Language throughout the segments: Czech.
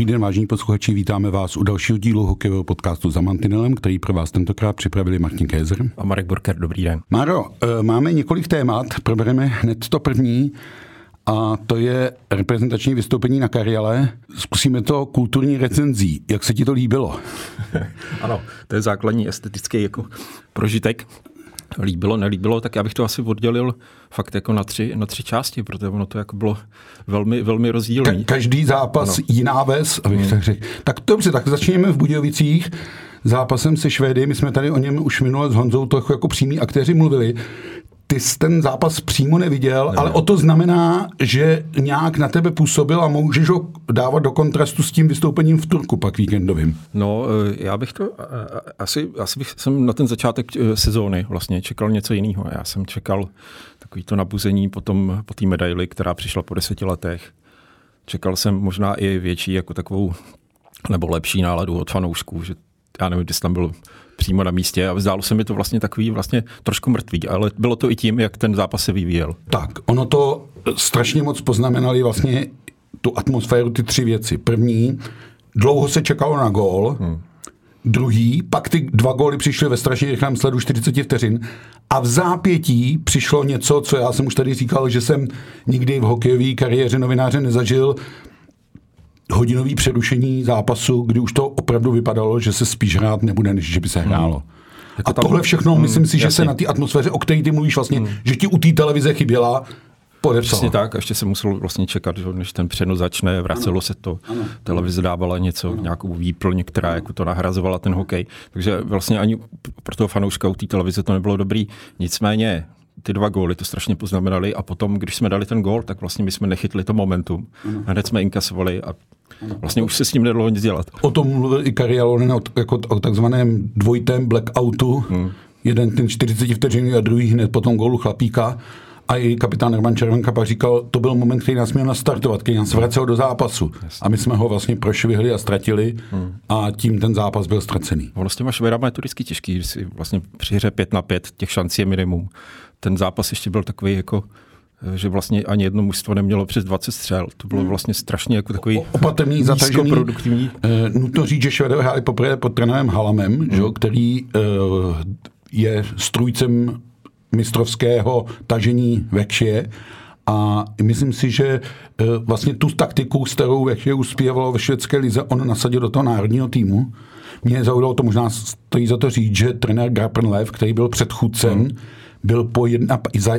Dobrý den, vážení posluchači, vítáme vás u dalšího dílu hokejového podcastu za Mantinelem, který pro vás tentokrát připravili Martin Kézer. A Marek Burker, dobrý den. Máro, eh, máme několik témat, probereme hned to první, a to je reprezentační vystoupení na Kariale. Zkusíme to kulturní recenzí. Jak se ti to líbilo? ano, to je základní estetický jako prožitek líbilo, nelíbilo, tak já bych to asi oddělil fakt jako na tři, na tři části, protože ono to jako bylo velmi, velmi rozdílný. Ka- každý zápas ano. jiná ves, abych hmm. tak řekl. Tak dobře, tak začněme v Budějovicích zápasem se Švédy. My jsme tady o něm už minule s Honzou trochu jako přímí aktéři mluvili ty jsi ten zápas přímo neviděl, ne. ale o to znamená, že nějak na tebe působil a můžeš ho dávat do kontrastu s tím vystoupením v Turku pak víkendovým. No, eh, já bych to, eh, eh, asi, asi bych jsem na ten začátek sezóny vlastně čekal něco jiného. Já jsem čekal takový to nabuzení potom, po té medaili, která přišla po deseti letech. Čekal jsem možná i větší, jako takovou, nebo lepší náladu od fanoušků, že já nevím, jestli tam byl přímo na místě a zdálo se mi to vlastně takový vlastně trošku mrtvý, ale bylo to i tím, jak ten zápas se vyvíjel. Tak, ono to strašně moc poznamenali vlastně tu atmosféru, ty tři věci. První, dlouho se čekalo na gól, hmm. druhý, pak ty dva góly přišly ve strašně rychlém sledu 40 vteřin a v zápětí přišlo něco, co já jsem už tady říkal, že jsem nikdy v hokejové kariéře novináře nezažil, hodinový přerušení zápasu, kdy už to opravdu vypadalo, že se spíš hrát nebude, než že by se hrálo. Hmm. A tohle všechno, hmm, myslím si, že jasně. se na té atmosféře, o které ty mluvíš vlastně, hmm. že ti u té televize chyběla, podepsala. Přesně tak, ještě se muselo vlastně čekat, že než ten přenos začne, vracelo ano. se to, ano. televize dávala něco, ano. nějakou výplň, která ano. jako to nahrazovala ten hokej. Takže vlastně ani pro toho fanouška u té televize to nebylo dobrý. Nicméně ty dva góly to strašně poznamenali a potom, když jsme dali ten gól, tak vlastně my jsme nechytli to momentum. Ano. Hned jsme inkasovali a Vlastně už se s ním nedalo nic dělat. O tom mluvil i Kari Alonen, jako o takzvaném dvojitém blackoutu. Hmm. Jeden ten 40 vteřin a druhý hned po tom gólu chlapíka. A i kapitán Roman Červenka pak říkal, to byl moment, který nás měl nastartovat, který nás vracel do zápasu. A my jsme ho vlastně prošvihli a ztratili hmm. a tím ten zápas byl ztracený. Ono s těma švedama je to vždycky těžký, si vlastně při hře 5 na 5 těch šancí je minimum. Ten zápas ještě byl takový jako že vlastně ani jedno mužstvo nemělo přes 20 střel. To bylo hmm. vlastně strašně jako takový opatrný, zatažený. produktivní. Uh, nutno říct, že Švedové hráli poprvé pod trenérem Halamem, hmm. že, který uh, je strůjcem mistrovského tažení Vekšie a myslím si, že uh, vlastně tu taktiku, s kterou Vekšie uspěvalo ve švédské lize, on nasadil do toho národního týmu. Mě zaujalo to, možná stojí za to říct, že trenér Garpenlev, který byl předchůdcem, hmm. byl po jedna, za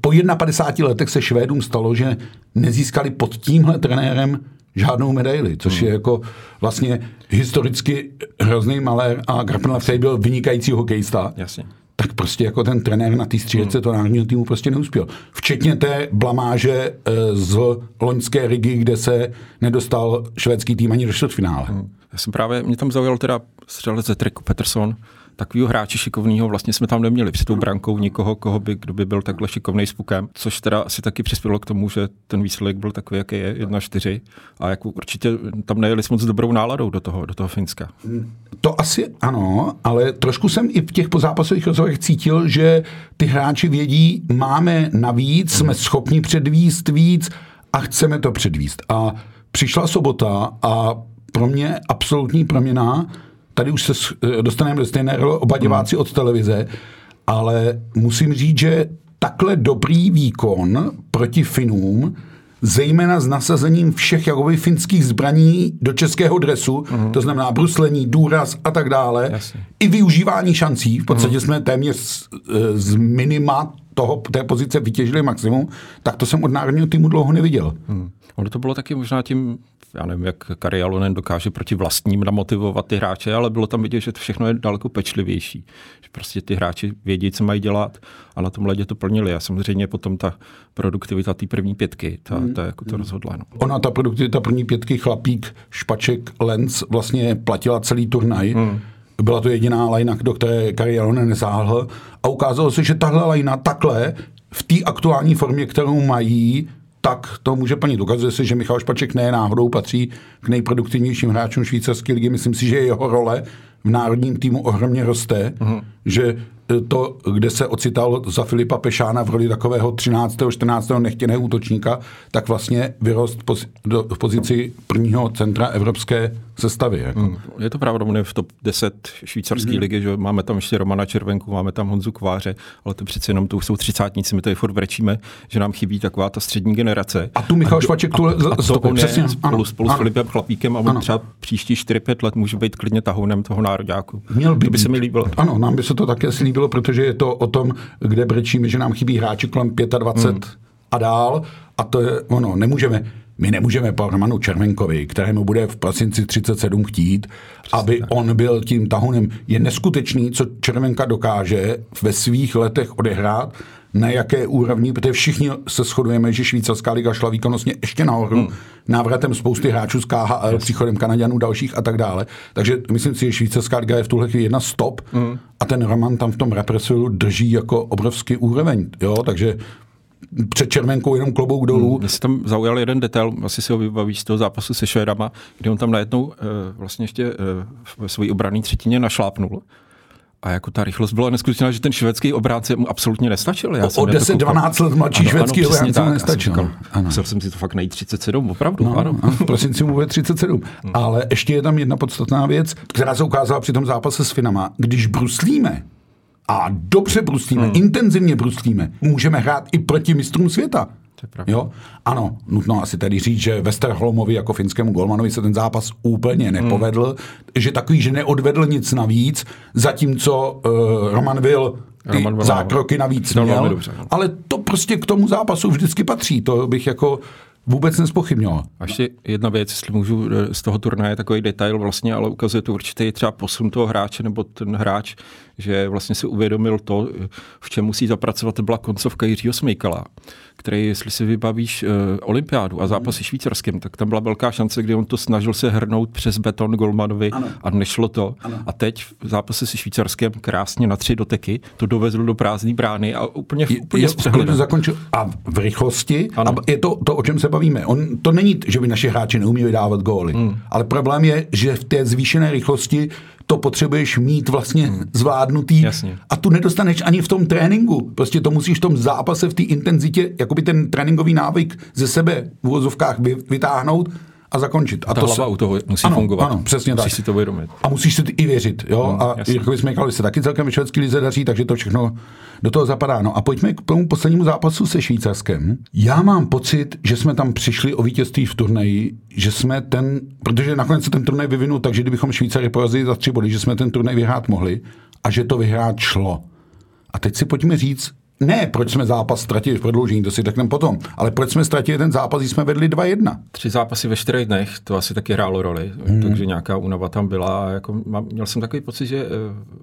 po 51 letech se Švédům stalo, že nezískali pod tímhle trenérem žádnou medaili, což hmm. je jako vlastně historicky hrozný malér a Grapnel, který byl vynikající hokejista. Jasně. Tak prostě jako ten trenér na té střílece hmm. to národního týmu prostě neuspěl. Včetně té blamáže eh, z loňské ligy, kde se nedostal švédský tým ani do čtvrtfinále. Hmm. Já jsem právě, mě tam zaujal teda střelec Zetrek Peterson, takového hráče šikovného vlastně jsme tam neměli před tou brankou nikoho, koho by, kdo by byl takhle šikovný s pukem, což teda asi taky přispělo k tomu, že ten výsledek byl takový, jaký je, 1-4 a jako určitě tam nejeli s moc dobrou náladou do toho, do toho Finska. To asi ano, ale trošku jsem i v těch pozápasových rozhovorech cítil, že ty hráči vědí, máme navíc, jsme schopni předvíst víc a chceme to předvíst. A přišla sobota a pro mě absolutní proměna, tady už se dostaneme do stejné role oba diváci hmm. od televize, ale musím říct, že takhle dobrý výkon proti Finům, zejména s nasazením všech jakoby finských zbraní do českého dresu, uh-huh. to znamená bruslení, důraz a tak dále, Jasně. i využívání šancí, v podstatě uh-huh. jsme téměř z, z minima toho, té pozice vytěžili maximum, tak to jsem od národního týmu dlouho neviděl. Hmm. Ono to bylo taky možná tím, já nevím, jak Kari Alonen dokáže proti vlastním namotivovat ty hráče, ale bylo tam vidět, že to všechno je daleko pečlivější. Že prostě ty hráči vědí, co mají dělat a na tom ledě to plnili. A samozřejmě potom ta produktivita té první pětky, ta, hmm. ta jako to hmm. rozhodla. No. Ona, ta produktivita první pětky, chlapík, špaček, Lenz vlastně platila celý turnaj. Hmm byla to jediná lajna, do které Kari Alonen nesáhl a ukázalo se, že tahle lajna takhle v té aktuální formě, kterou mají, tak to může paní. Dokazuje se, že Michal Špaček ne náhodou patří k nejproduktivnějším hráčům švýcarské ligy. Myslím si, že jeho role v národním týmu ohromně roste, uh-huh. že to, kde se ocital za Filipa Pešána v roli takového 13. 14. nechtěného útočníka, tak vlastně vyrost poz, do, v pozici prvního centra evropské sestavy. Jako. Hmm. Je to pravda, on je v top 10 švýcarské hmm. ligy, že máme tam ještě Romana Červenku, máme tam Honzu Kváře, ale to přece jenom to už jsou třicátníci, my to je furt vrečíme, že nám chybí taková ta střední generace. A tu Michal Švaček tu přesně, spolu, spolu s Filipem Chlapíkem a on ano. třeba příští 4-5 let může být klidně tahounem toho nároďáku. Měl by, to by se mi líbilo. Ano, nám by se to také slíbilo líbilo, protože je to o tom, kde brečíme, že nám chybí hráči kolem 25 hmm. a dál. A to je ono, nemůžeme, my nemůžeme po Romanu Červenkovi, kterému bude v prosinci 37 chtít, Přesně aby tak. on byl tím tahunem. Je neskutečný, co Červenka dokáže ve svých letech odehrát na jaké úrovni, protože všichni se shodujeme, že švýcarská liga šla výkonnostně ještě nahoru, hmm. návratem spousty hráčů z KHL, yes. příchodem Kanaďanů dalších a tak dále. Takže myslím si, že švýcarská liga je v tuhle chvíli jedna stop hmm. a ten Roman tam v tom represilu drží jako obrovský úroveň. Jo? Takže před Červenkou jenom klobouk dolů. Hmm, mě si tam zaujal jeden detail, asi si ho vybavíš z toho zápasu se Švédama, kde on tam najednou uh, vlastně ještě uh, v své obrané třetině našlápnul a jako ta rychlost byla neskutečná, že ten švédský obránce mu absolutně nestačil. Já o, o 10-12 let mladší ano, švédský obránce mu nestačil. Říkal, ano. Musel jsem si to fakt najít 37, opravdu. No, ano. ano. Prosím si mu 37. Hmm. Ale ještě je tam jedna podstatná věc, která se ukázala při tom zápase s Finama. Když bruslíme, a dobře bruslíme, hmm. intenzivně bruslíme, můžeme hrát i proti mistrům světa. Jo? Ano, nutno asi tady říct, že Westerholmovi jako finskému golmanovi se ten zápas úplně nepovedl, hmm. že takový, že neodvedl nic navíc, zatímco uh, Roman Will ty Roman zákroky navíc měl, dobře, no. ale to prostě k tomu zápasu vždycky patří, to bych jako vůbec nespochybňoval. A ještě jedna věc, jestli můžu eh, z toho turnaje takový detail vlastně, ale ukazuje to určitě třeba posun toho hráče, nebo ten hráč, že vlastně si uvědomil to, v čem musí zapracovat, byla koncovka Jiřího Smejkala který, jestli si vybavíš uh, olympiádu a zápasy mm. švýcarským, tak tam byla velká šance, kdy on to snažil se hrnout přes beton Golmanovi ano. a nešlo to. Ano. A teď v zápase se švýcarským krásně na tři doteky to dovezl do prázdné brány a úplně, je, úplně je, zakončil. A v rychlosti, ano. a je to, to, o čem se bavíme. On, to není, že by naši hráči neuměli dávat góly, hmm. ale problém je, že v té zvýšené rychlosti to potřebuješ mít vlastně hmm. zvládnutý Jasně. a tu nedostaneš ani v tom tréninku. Prostě to musíš v tom zápase, v té intenzitě, jakoby ten tréninkový návyk ze sebe v úvozovkách vytáhnout a zakončit. A, a ta to hlava se... u toho musí ano, fungovat. Ano, přesně musíš tak. si to uvědomit. A musíš si i věřit. Jo? Hmm, a Jirkovi Smejkalovi se taky celkem ve švédské lize daří, takže to všechno do toho zapadá. No a pojďme k tomu poslednímu zápasu se Švýcarskem. Já mám pocit, že jsme tam přišli o vítězství v turnaji, že jsme ten, protože nakonec se ten turnaj vyvinul takže kdybychom Švýcary porazili za tři body, že jsme ten turnaj vyhrát mohli a že to vyhrát šlo. A teď si pojďme říct, ne, proč jsme zápas ztratili v prodloužení, to si řekneme potom, ale proč jsme ztratili ten zápas, když jsme vedli 2-1. Tři zápasy ve čtyřech dnech, to asi taky hrálo roli, hmm. takže nějaká únava tam byla. Jako, měl jsem takový pocit, že eh,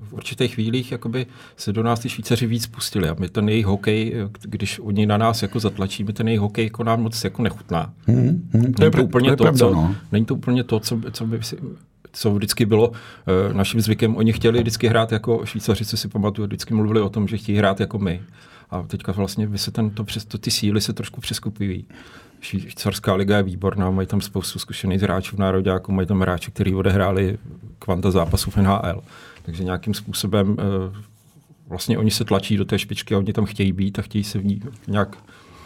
v určitých chvílích jakoby se do nás ty Švýcaři víc pustili a my ten jejich hokej, když oni na nás jako zatlačí, my ten jejich hokej jako nám moc jako nechutná. Hmm. Hmm. To, je, to, úplně to, je to, pravda, co, no. není to úplně to, co, co by si co vždycky bylo uh, naším zvykem. Oni chtěli vždycky hrát jako Švýcaři, co si pamatuju, vždycky mluvili o tom, že chtějí hrát jako my. A teďka vlastně by se ten, to, to, ty síly se trošku přeskupují. Švýcarská liga je výborná, mají tam spoustu zkušených hráčů v národě, mají tam hráči, kteří odehráli kvanta zápasů v NHL. Takže nějakým způsobem uh, vlastně oni se tlačí do té špičky a oni tam chtějí být a chtějí se v ní nějak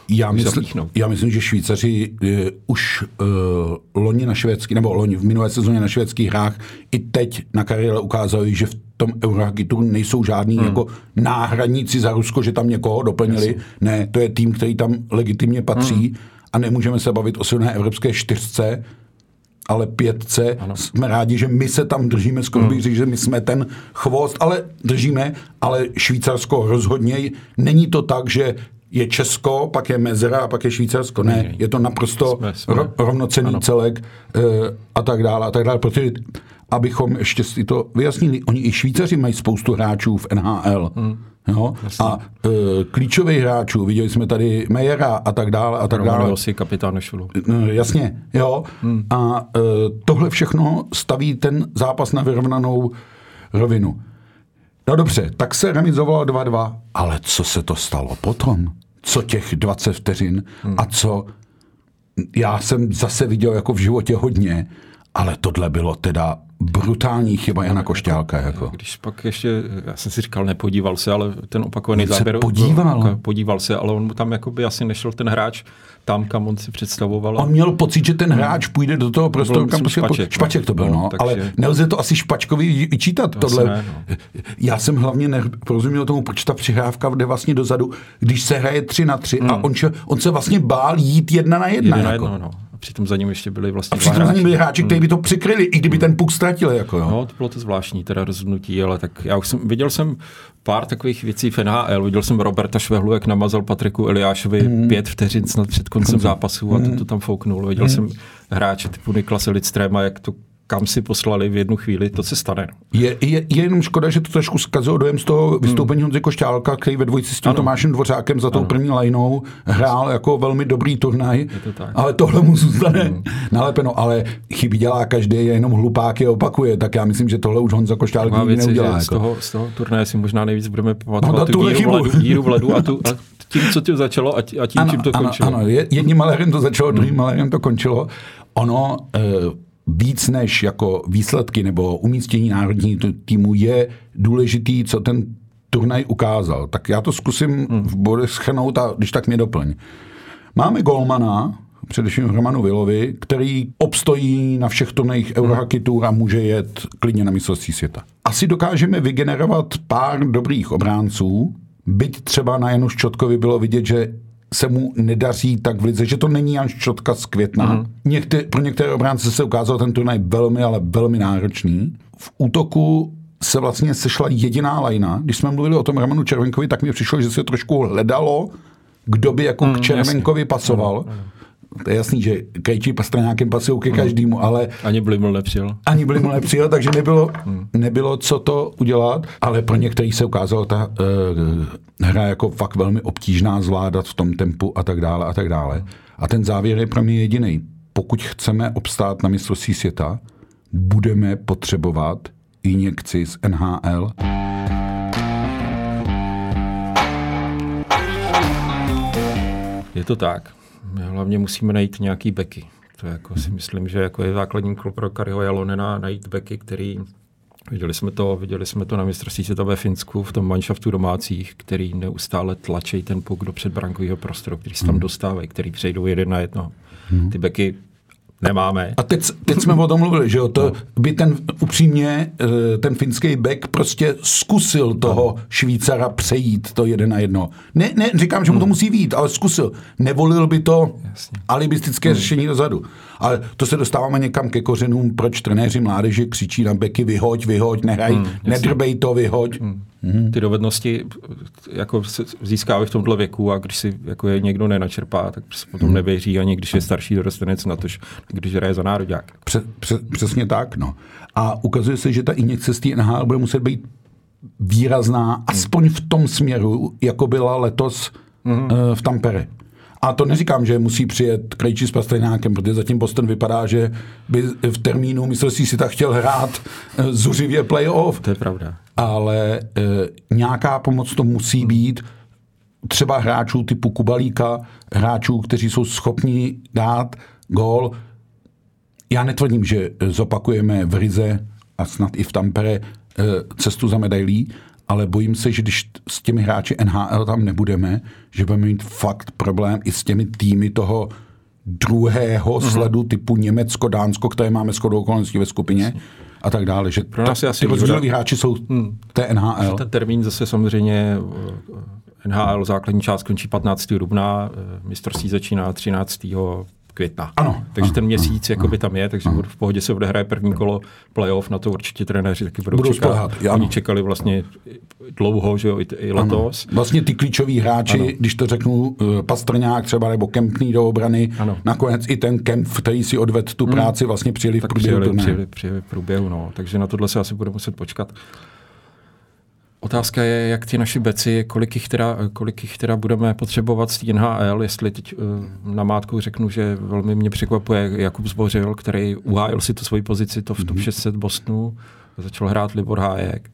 já myslím, já myslím, že Švýcaři uh, už uh, loni na švédský, nebo loni v minulé sezóně na švédských hrách i teď na kariéře ukázali, že v tom Eurohagitu nejsou žádní hmm. jako náhradníci za Rusko, že tam někoho doplnili. Jasně. Ne, to je tým, který tam legitimně patří hmm. a nemůžeme se bavit o silné evropské čtyřce, ale pětce ano. jsme rádi, že my se tam držíme, skoro hmm. bych řekl, že my jsme ten chvost, ale držíme, ale Švýcarsko rozhodně není to tak, že je Česko, pak je Mezera a pak je Švýcarsko. Ne, je to naprosto jsme, jsme. Ro, rovnocený ano. celek e, a tak dále a tak dále, protože abychom ještě si to vyjasnili, oni i Švýcaři mají spoustu hráčů v NHL. Hmm. Jo? A e, klíčových hráčů, viděli jsme tady Mejera a tak dále a tak Roman dále. si kapitán Šulu. No, jasně, jo. Hmm. A e, tohle všechno staví ten zápas na vyrovnanou rovinu. No dobře, tak se remizovalo 2-2, ale co se to stalo potom? Co těch 20 vteřin hmm. a co já jsem zase viděl jako v životě hodně, ale tohle bylo teda brutální chyba Jana Košťálka. Jako. Když pak ještě, já jsem si říkal, nepodíval se, ale ten opakovaný on záběr. podíval. Byl, podíval se, ale on mu tam jako by asi nešel ten hráč tam, kam on si představoval. On měl pocit, že ten hráč půjde do toho prostoru, kam prostě špaček, špaček to byl, no, no takže... ale nelze to asi špačkovi vyčítat. Tohle. Ne, no. Já jsem hlavně neporozuměl tomu, proč ta přihrávka jde vlastně dozadu, když se hraje 3 na 3 hmm. a on, on se vlastně bál jít jedna na jedna. jedna jako. na jedno, no. A přitom za ním ještě byli vlastně A přitom za ním byli hráči, kteří by to přikryli, i kdyby ten puk ztratil. Jako, jo. No, to bylo to zvláštní teda rozhodnutí, ale tak já už jsem, viděl jsem pár takových věcí v NHL. Viděl jsem Roberta Švehlu, jak namazal Patriku Eliášovi mm. pět vteřin snad před koncem zápasu a to, to tam fouknul. Viděl mm. jsem hráče typu Niklase Lidstrema, jak to kam si poslali v jednu chvíli, to se stane. No. Je, je, je jenom škoda, že to trošku zkazilo dojem z toho vystoupení hmm. Honzy Košťálka, který ve dvojici s tím ano. Tomášem Dvořákem za tou ano. první lajnou hrál jako velmi dobrý turnaj, to tak. ale tohle mu zůstane hmm. nalepeno, ale chyby dělá každý, je jenom hlupák je opakuje, tak já myslím, že tohle už Honza Košťálek nikdy věci, neudělá. Jako. Z, toho, z toho turnaje si možná nejvíc budeme pamatovat no, tu díru v, ledu, díru v ledu a, tu, a tím, co tím začalo a tím, ano, čím to ano, končilo. Ano, jedním malérem to začalo, druhým hmm. malérem to končilo. Ono, eh, víc než jako výsledky nebo umístění národní týmu je důležitý, co ten turnaj ukázal. Tak já to zkusím v bodech schrnout a když tak mě doplň. Máme golmana, především Romanu Vilovi, který obstojí na všech turnajích Eurohockey Tour a může jet klidně na mistrovství světa. Asi dokážeme vygenerovat pár dobrých obránců, byť třeba na Janu Ščotkovi bylo vidět, že se mu nedaří tak v že to není Jan Ščotka z května. Mm. Někde, pro některé obránce se ukázal ten turnaj velmi, ale velmi náročný. V útoku se vlastně sešla jediná lajna. Když jsme mluvili o tom Ramanu Červenkovi, tak mi přišlo, že se trošku hledalo, kdo by jako mm, k Červenkovi jasně. pasoval. Mm, mm to je jasný, že Krejčí Pastrňákem pasují ke každému, ale... Ani Bliml nepřijel. Ani Bliml nepřijel, takže nebylo, hmm. nebylo co to udělat, ale pro některý se ukázalo ta uh, hra jako fakt velmi obtížná zvládat v tom tempu a tak dále a tak dále. A ten závěr je pro mě jediný. Pokud chceme obstát na mistrovství světa, budeme potřebovat injekci z NHL. Je to tak. My hlavně musíme najít nějaký beky. To jako si myslím, že jako je základní úkol pro Kariho Jalonena najít beky, který Viděli jsme to, viděli jsme to na mistrovství světa ve Finsku, v tom manšaftu domácích, který neustále tlačí ten puk do předbrankového prostoru, který se tam hmm. dostávají, který přejdou jeden na jedno. Hmm. Ty beky nemáme. A teď, teď jsme o tom mluvili, že jo, to no. by ten upřímně, eh, ten finský back prostě zkusil toho no. Švýcara přejít to jeden na jedno. Ne, ne říkám, že mu to hmm. musí vít, ale zkusil. Nevolil by to Jasně. alibistické hmm. řešení dozadu. Ale to se dostáváme někam ke kořenům, proč trenéři mládeže křičí na beky vyhoď, vyhoď, nehraj, hmm, nedrbej to, vyhoď. Hmm. Hmm. Ty dovednosti jako získávají v tomto věku a když si jako je někdo nenačerpá, tak se potom hmm. nevěří ani když je starší dorostenec na to, když hraje za národák. Pře, pře, přesně tak, no. A ukazuje se, že ta injekce z té NHL bude muset být výrazná, hmm. aspoň v tom směru, jako byla letos hmm. uh, v Tampere. A to neříkám, že musí přijet Krejčí s Pastrňákem, protože zatím Boston vypadá, že by v termínu mistrovství si tak chtěl hrát eh, zuřivě playoff. To je pravda. Ale e, nějaká pomoc to musí být třeba hráčů typu Kubalíka, hráčů, kteří jsou schopni dát gól. Já netvrdím, že zopakujeme v Rize a snad i v Tampere cestu za medailí, ale bojím se, že když s těmi hráči NHL tam nebudeme, že budeme mít fakt problém i s těmi týmy toho druhého mm-hmm. sledu typu Německo, Dánsko, které máme shodou okolností ve skupině a tak dále. Že Pro nás ta, asi ty rozdíloví hráči jsou hmm. té NHL. Ten termín zase samozřejmě NHL základní část končí 15. dubna, eh, mistrovství začíná 13. května. Ano, takže ano, ten měsíc ano, jakoby tam je, takže ano. v pohodě se odehraje první kolo playoff, na to určitě trenéři taky budou, Budou čekat. spolehat, ano. Oni čekali vlastně dlouho, že jo, i, i letos. Ano. Vlastně ty klíčoví hráči, ano. když to řeknu, eh, Pastrňák třeba nebo Kempný do obrany, Ano. nakonec i ten Kemp, který si odvedl tu práci, vlastně přijeli v průběhu přijeli, přijeli, přijeli v průběhu, no. Takže na tohle se asi bude muset počkat. Otázka je, jak ty naši beci, kolik jich teda, kolik jich teda budeme potřebovat z NHL, jestli teď uh, na mátku řeknu, že velmi mě překvapuje Jakub Zbořil, který uhájil si tu svoji pozici to v top 600 Bostonu, začal hrát Libor Hájek.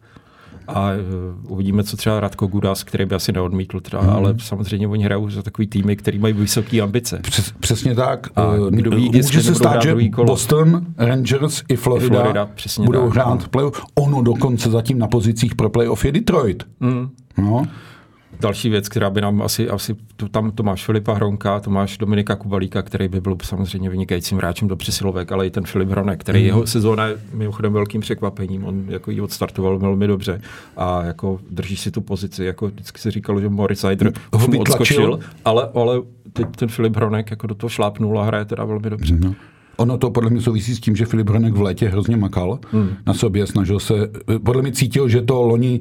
A uh, uvidíme, co třeba Radko Gudas, který by asi neodmítl, teda, Mhm. mm. ale samozřejmě oni hrajou za takový týmy, který mají vysoké ambice. Přes, přesně tak. A Eh, kdo ví, Může jestli se stát, že kolo. Boston, Rangers i Florida, Florida, přesně budou tak, hrát no. playoff. Ono dokonce zatím na pozicích pro playoff je Detroit. Mm. No. Další věc, která by nám asi, asi to, tam to máš Filipa Hronka, to máš Dominika Kubalíka, který by byl samozřejmě vynikajícím hráčem do přesilovek, ale i ten Filip Hronek, který mm. jeho sezóna je mimochodem velkým překvapením, on jako ji odstartoval velmi dobře a jako drží si tu pozici, jako vždycky se říkalo, že Moritz Seider Ho odskočil, ale, ale teď ten Filip Hronek jako do toho šlápnul a hraje teda velmi dobře. No. Ono to podle mě souvisí s tím, že Filip Hronek v létě hrozně makal hmm. na sobě, snažil se, podle mě cítil, že to loni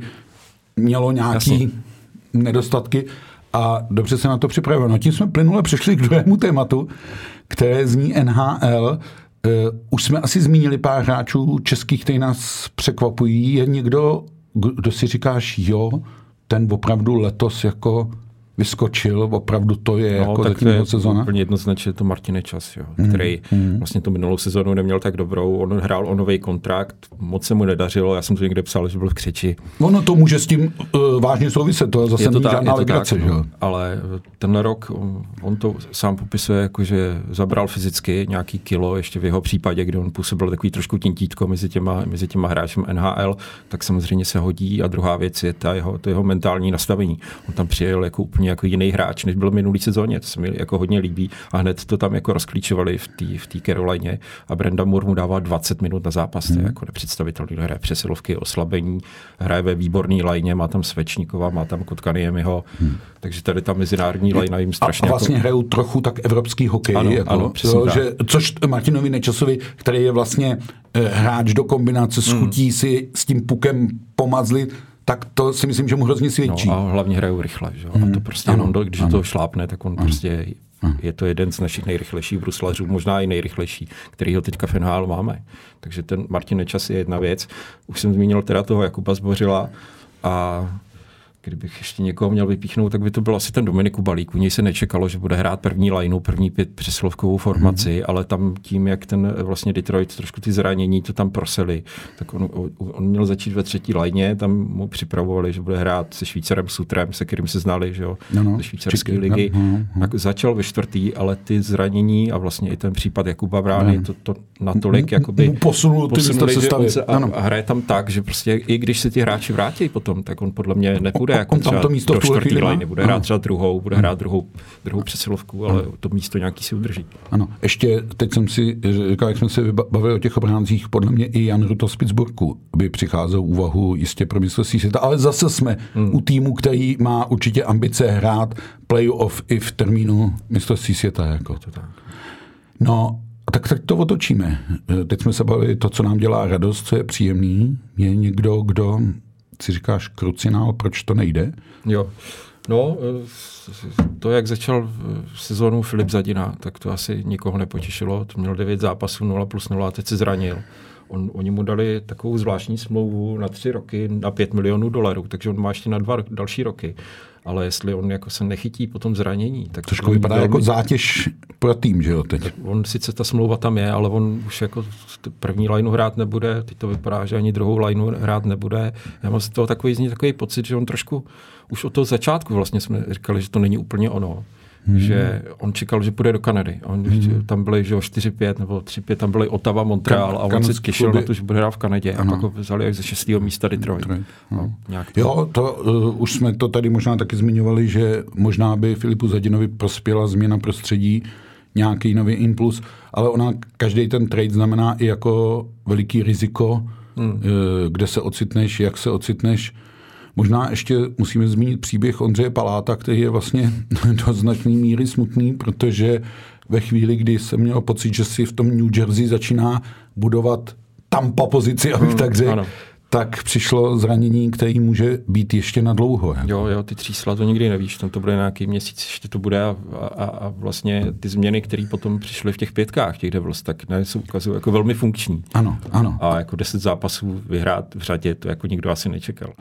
mělo nějaký Jasně. Nedostatky a dobře se na to připravil. No tím jsme plynule přešli k druhému tématu, které zní NHL. Uh, už jsme asi zmínili pár hráčů českých, kteří nás překvapují. Je někdo, kdo si říkáš, jo, ten opravdu letos jako vyskočil, opravdu to je no, jako tak zatím to je sezona? úplně jednoznačně to Martin Čas, jo, mm, který mm. vlastně tu minulou sezonu neměl tak dobrou. On hrál o nový kontrakt, moc se mu nedařilo. Já jsem to někde psal, že byl v křeči. Ono to může s tím uh, vážně souviset, to zase není žádná legrace, že jo? no, ale tenhle rok on, on to sám popisuje, jako že zabral fyzicky nějaký kilo, ještě v jeho případě, kdy on působil takový trošku tintítko mezi těma, mezi těma hráčem NHL, tak samozřejmě se hodí a druhá věc je ta jeho, to jeho mentální nastavení. On tam přijel jako úplně jako jiný hráč, než byl minulý sezóně, to se mi jako hodně líbí a hned to tam jako rozklíčovali v té v té Carolině a Brenda Moore mu dává 20 minut na zápas, hmm. to je jako nepředstavitelný, hraje přesilovky, oslabení, hraje ve výborný lajně, má tam Svečníkova, má tam Kotkaniemiho, hmm. takže tady ta mezinárodní lajna jim strašně A vlastně jako... hrajou trochu tak evropský hokej, Ano, jako, ano, přesně jo, tak. že, což Martinovi Nečasovi, který je vlastně eh, hráč do kombinace, schutí Hmm. si s tím pukem pomazlit, tak to si myslím, že mu hrozně svědčí. No, a hlavně hrajou rychle. Že? Mm, a to prostě ano, on, do- když ano. to šlápne, tak on ano. prostě je to jeden z našich nejrychlejších bruslařů, možná i nejrychlejší, který ho teďka v NHL máme. Takže ten Martin Nečas je jedna věc. Už jsem zmínil teda toho Jakuba Zbořila a kdybych ještě někoho měl vypíchnout, tak by to byl asi ten Dominik Balík. U něj se nečekalo, že bude hrát první lineu, první pět přeslovkovou formaci, mm. ale tam tím, jak ten vlastně Detroit trošku ty zranění to tam proseli, tak on, on měl začít ve třetí lajně, tam mu připravovali, že bude hrát se Švýcarem Sutrem, se kterým se znali, že jo, No, no, ze švýcarské ligy. no, no, no. Tak začal ve čtvrtý, ale ty zranění a vlastně i ten případ Jakuba Brány, to, to natolik jakoby posunul ty posunuli, on se- a, a hraje tam tak, že prostě i když se ti hráči vrátí potom, tak on podle mě nepůjde On- jako tam to místo do čtvrtý chvíli má? liney, bude Ano. hrát třeba druhou, bude hrát druhou, druhou přesilovku, ale to místo nějaký si udrží. Ano, ještě teď jsem si říkal, jak jsme se bavili o těch obráncích, podle mě i Jan Ruto z Pittsburghu by přicházel úvahu jistě pro mistrovství světa, ale zase jsme hmm. u týmu, který má určitě ambice hrát playoff i v termínu mistrovství světa. Jako. To tak. No, tak, tak to otočíme. Teď jsme se bavili to, co nám dělá radost, co je příjemný. Je někdo, kdo si říkáš krucinál, proč to nejde? Jo. No, eh, to, jak začal sezónu Filip Zadina, tak to asi nikoho nepotěšilo. To měl 9 zápasů, 0 plus 0 a teď se zranil. On, oni mu dali takovou zvláštní smlouvu na tři roky na 5 milionů dolarů, takže on má ještě na dva další roky. Ale jestli on jako se nechytí po tom zranění, tak Trošku to bude vypadá jako velmi- zátěž pro tým, že jo, teď. On sice ta smlouva tam je, ale on už jako první lineu hrát nebude, teď to vypadá, že ani druhou lineu hrát nebude. Já mám z toho takový, z takový pocit, že on trošku už od toho začátku vlastně jsme říkali, že to není úplně ono. Hmm. Že on čekal, že půjde do Kanady. On, hmm. Tam byli že jo, 4-5 nebo 3-5, tam byly Ottawa, Montreal Kan- a on se těšil kluby. na to, že bude hrát v Kanadě. Ano. A pak ho vzali až ze 6. místa Detroit. Detroit, No, nějak to. Jo, to uh, už jsme to tady možná taky zmiňovali, že možná by Filipu Zadinovi prospěla změna prostředí, nějaký nový impuls, ale ona, každý ten trade znamená i jako veliký riziko, hmm. kde se ocitneš, jak se ocitneš. Možná ještě musíme zmínit příběh Ondřeje Paláta, který je vlastně do značné míry smutný, protože ve chvíli, kdy jsem měl pocit, že si v tom New Jersey začíná budovat Tampa pozici, abych hmm, tak řekl, tak přišlo zranění, který může být ještě na dlouho. Jako. Jo, jo, ty třísla to nikdy nevíš, tam to bude nějaký měsíc, ještě to bude a, a, a vlastně ty změny, které potom přišly v těch pětkách, těch Devils, tak ne, se ukazují jako velmi funkční. Ano, ano. A jako deset zápasů vyhrát v řadě, to jako nikdo asi nečekal.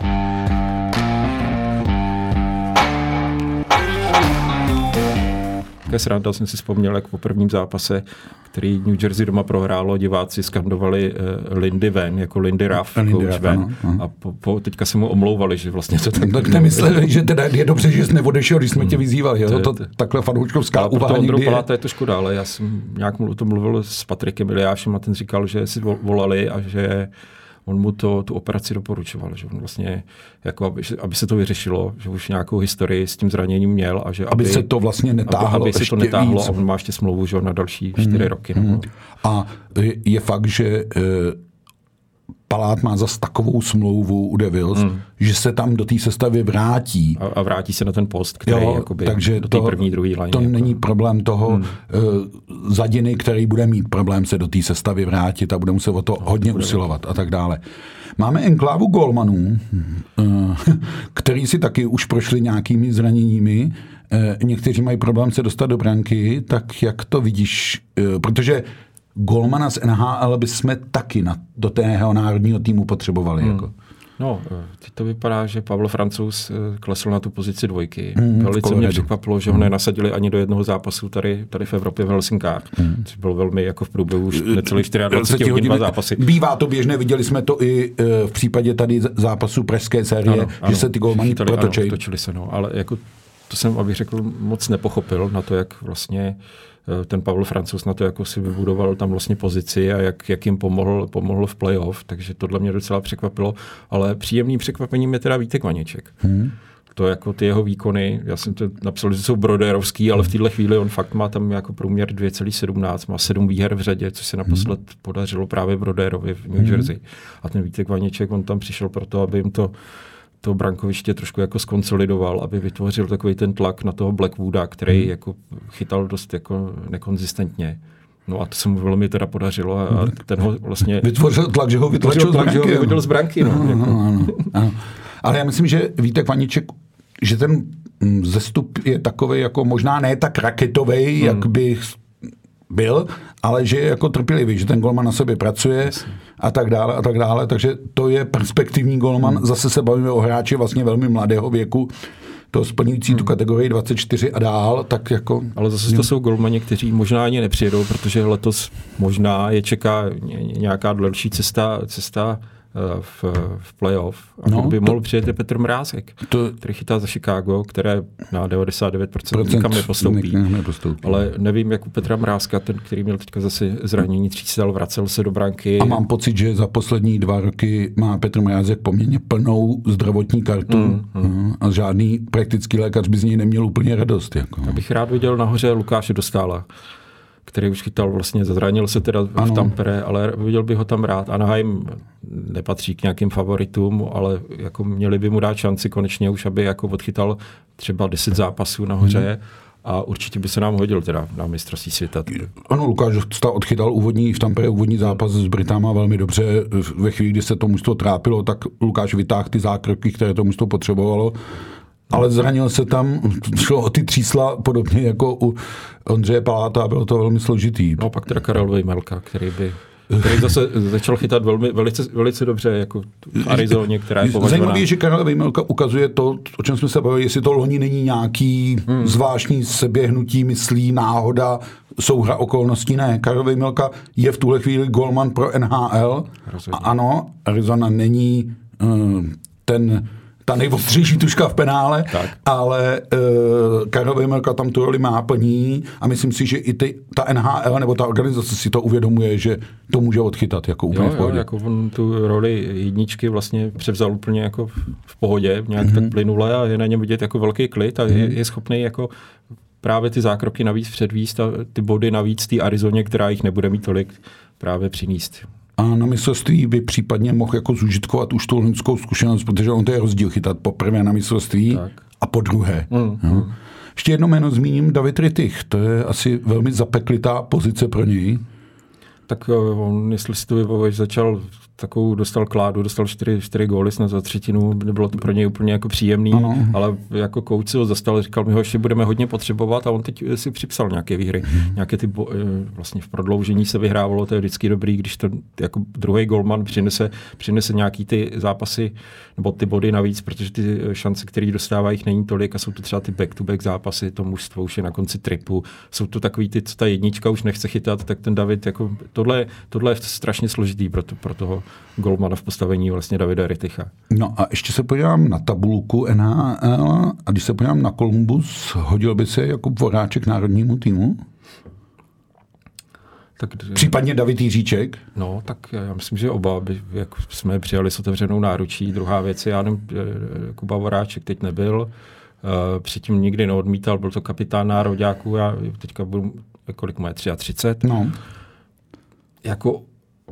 Také sranda, jsem si vzpomněl, jak po prvním zápase, který New Jersey doma prohrálo, diváci skandovali uh, Lindy ven, jako Lindy Ruff, Lindy Ruff, ven. Ano. A po, po, teďka se mu omlouvali, že vlastně to tak... Tak nemysleli, že teda je dobře, že jsi neodešel, když jsme tě vyzývali. To, to, to, takhle fanouškovská úvaha někdy je. to je to škoda, ale já jsem nějak o tom mluvil s Patrikem Iliášem a ten říkal, že si volali a že on mu to, tu operaci doporučoval, že on vlastně, jako aby, aby se to vyřešilo, že už nějakou historii s tím zraněním měl a že aby, aby se to vlastně netáhlo aby, aby se to netáhlo víc. a on má ještě smlouvu že na další čtyři hmm. roky. Hmm. A je fakt, že eh, Palát má zas takovou smlouvu u Devils, hmm. že se tam do té sestavy vrátí. A, a vrátí se na ten post, který jo, jakoby takže do té první, druhé line. To jako. není problém toho hmm. uh, zadiny, který bude mít problém se do té sestavy vrátit a bude muset o to no, hodně to usilovat a tak dále. Máme enklávu golmanů, uh, který si taky už prošli nějakými zraněními. Uh, někteří mají problém se dostat do branky, tak jak to vidíš? Uh, protože golmana z NHL bychom taky na, do tého národního týmu potřebovali. Hmm. Jako. No, teď to vypadá, že Pavel Francouz eh, klesl na tu pozici dvojky. Hmm, Velice mě překvapilo, že ho hmm. nenasadili ani do jednoho zápasu tady, tady v Evropě v Helsinkách, hmm. což bylo velmi jako v průběhu už necelých 24 hodin dva zápasy. Bývá to běžné, viděli jsme to i eh, v případě tady zápasu Pražské série, ano, ano, že se ty golmani protočí. Ano, točili se, no, ale jako to jsem, abych řekl, moc nepochopil na to, jak vlastně Eh, ten Pavel Francouz na to jako si vybudoval tam vlastně pozici a jak, jak jim pomohl, pomohl v playoff, takže tohle mě docela překvapilo, ale příjemným překvapením je teda Vítek Vaněček. Hmm. To jako ty jeho výkony, já jsem to napsal, že jsou broderovský, ale v této chvíli on fakt má tam jako průměr 2,17, má sedm výher v řadě, což se naposled hmm. podařilo právě Broderovi v New hmm. Jersey. A ten Vítek Vaněček, on tam přišel proto, aby jim to to brankoviště trošku jako skonsolidoval, aby vytvořil takový ten tlak na toho Blackwooda, který hmm. jako chytal dost jako nekonzistentně. No a to se mu velmi teda podařilo a, a ten ho vlastně... Vytvořil tlak, že ho vytlačil z branky. Že ho vyhodil z branky, no. Ano, jako. ano, ano. Ale já myslím, že Vítek Vaniček, že ten mm, zestup je takový jako možná ne tak raketový, hmm. jak by byl, ale že je jako trpělivý, že ten golman na sobě pracuje a tak dále a tak dále, takže to je perspektivní golman. Hmm. Zase se bavíme o hráči vlastně velmi mladého věku, to splňující hmm. tu kategorii 24 a dál, tak jako... Ale zase to jsou golmani, kteří možná ani nepřijedou, protože letos možná je čeká nějaká delší cesta, cesta v, v playoff. A no, by mohl to, přijet je Petr Mrázek, to, který chytá za Chicago, které na 99% nikam nepostoupí. Ne, nepostoupí. Ale nevím, jak u Petra Mrázka, ten, který měl teďka zase zranění třísel, vracel se do branky. A mám pocit, že za poslední dva roky má Petr Mrázek poměrně plnou zdravotní kartu mm, mm. a žádný praktický lékař by z něj neměl úplně radost. Jako. Já bych rád viděl nahoře Lukáše Dostála který už chytal vlastně, zranil se teda ano. v Tampere, ale viděl bych ho tam rád. Anaheim nepatří k nějakým favoritům, ale jako měli by mu dát šanci konečně už, aby jako odchytal třeba 10 zápasů nahoře. Hmm. A určitě by se nám hodil teda na mistrovství světa. Ano, Lukáš odchytal úvodní, v Tampere úvodní zápas s Britáma velmi dobře. Ve chvíli, kdy se to mužstvo trápilo, tak Lukáš vytáhl ty zákroky, které to mužstvo potřebovalo ale zranil se tam, šlo o ty třísla podobně jako u Ondřeje Paláta, bylo to velmi složitý. No pak teda Karel Vejmelka, který by který zase začal chytat velmi, velice, velice dobře, jako v Arizoně, která je považovaná. Zajímavé je, že Karel Vejmelka ukazuje to, o čem jsme se bavili, jestli to loni není nějaký hmm. zvláštní seběhnutí, myslí, náhoda, souhra okolností. Ne, Karel Vejmelka je v tuhle chvíli golman pro NHL. Rozhodně. A ano, Arizona není uh, ten ta nejostřejší tuška v penále, tak. ale uh, Karel Vejmelka tam tu roli má plní a myslím si, že i ty, ta NHL nebo ta organizace si to uvědomuje, že to může odchytat jako úplně jo, v pohodě. Jo, jako on tu roli jedničky vlastně převzal úplně jako v pohodě, nějak mm-hmm. tak plynule a je na něm vidět jako velký klid a mm-hmm. je, je schopný jako právě ty zákroky navíc předvíst a ty body navíc té Arizoně, která jich nebude mít tolik, právě přinést a na mistrovství by případně mohl jako zužitkovat už tu lidskou zkušenost, protože on to je rozdíl chytat poprvé na mistrovství tak. a po druhé. Mm, mm. ještě jedno jméno zmíním, David Rittich. To je asi velmi zapeklitá pozice pro něj. Tak eh, on, jestli si to vybavuješ, začal takovou, dostal kládu, dostal čtyři, čtyři góly snad za třetinu, nebylo to pro něj úplně jako příjemný, ano. ale jako kouci ho zastal, říkal, my ho ještě budeme hodně potřebovat a on teď si připsal nějaké výhry. Hmm. Nějaké ty, bo, eh, vlastně v prodloužení se vyhrávalo, to je vždycky dobrý, když to jako druhý golman přinese, přinese nějaký ty zápasy nebo ty body navíc, protože ty šance, které dostávají, jich není tolik a jsou to třeba ty back-to-back zápasy, to mužstvo už je na konci tripu, jsou to takový ty, co ta jednička už nechce chytat, tak ten David, jako tohle, tohle je strašně složitý pro, to, pro toho golmana v postavení vlastně Davida Riticha. No a ještě se podívám na tabulku NHL a když se podívám na Columbus, hodil by se jako voráček národnímu týmu? Tak, Případně David Jiříček? No, tak já myslím, že oba by, jak jsme přijali s otevřenou náručí. Druhá věc je, já nevím, eh, Kuba Voráček teď nebyl, uh, předtím nikdy neodmítal, byl to kapitán nároďáků, já teďka budu, kolik má, 33. No. Jako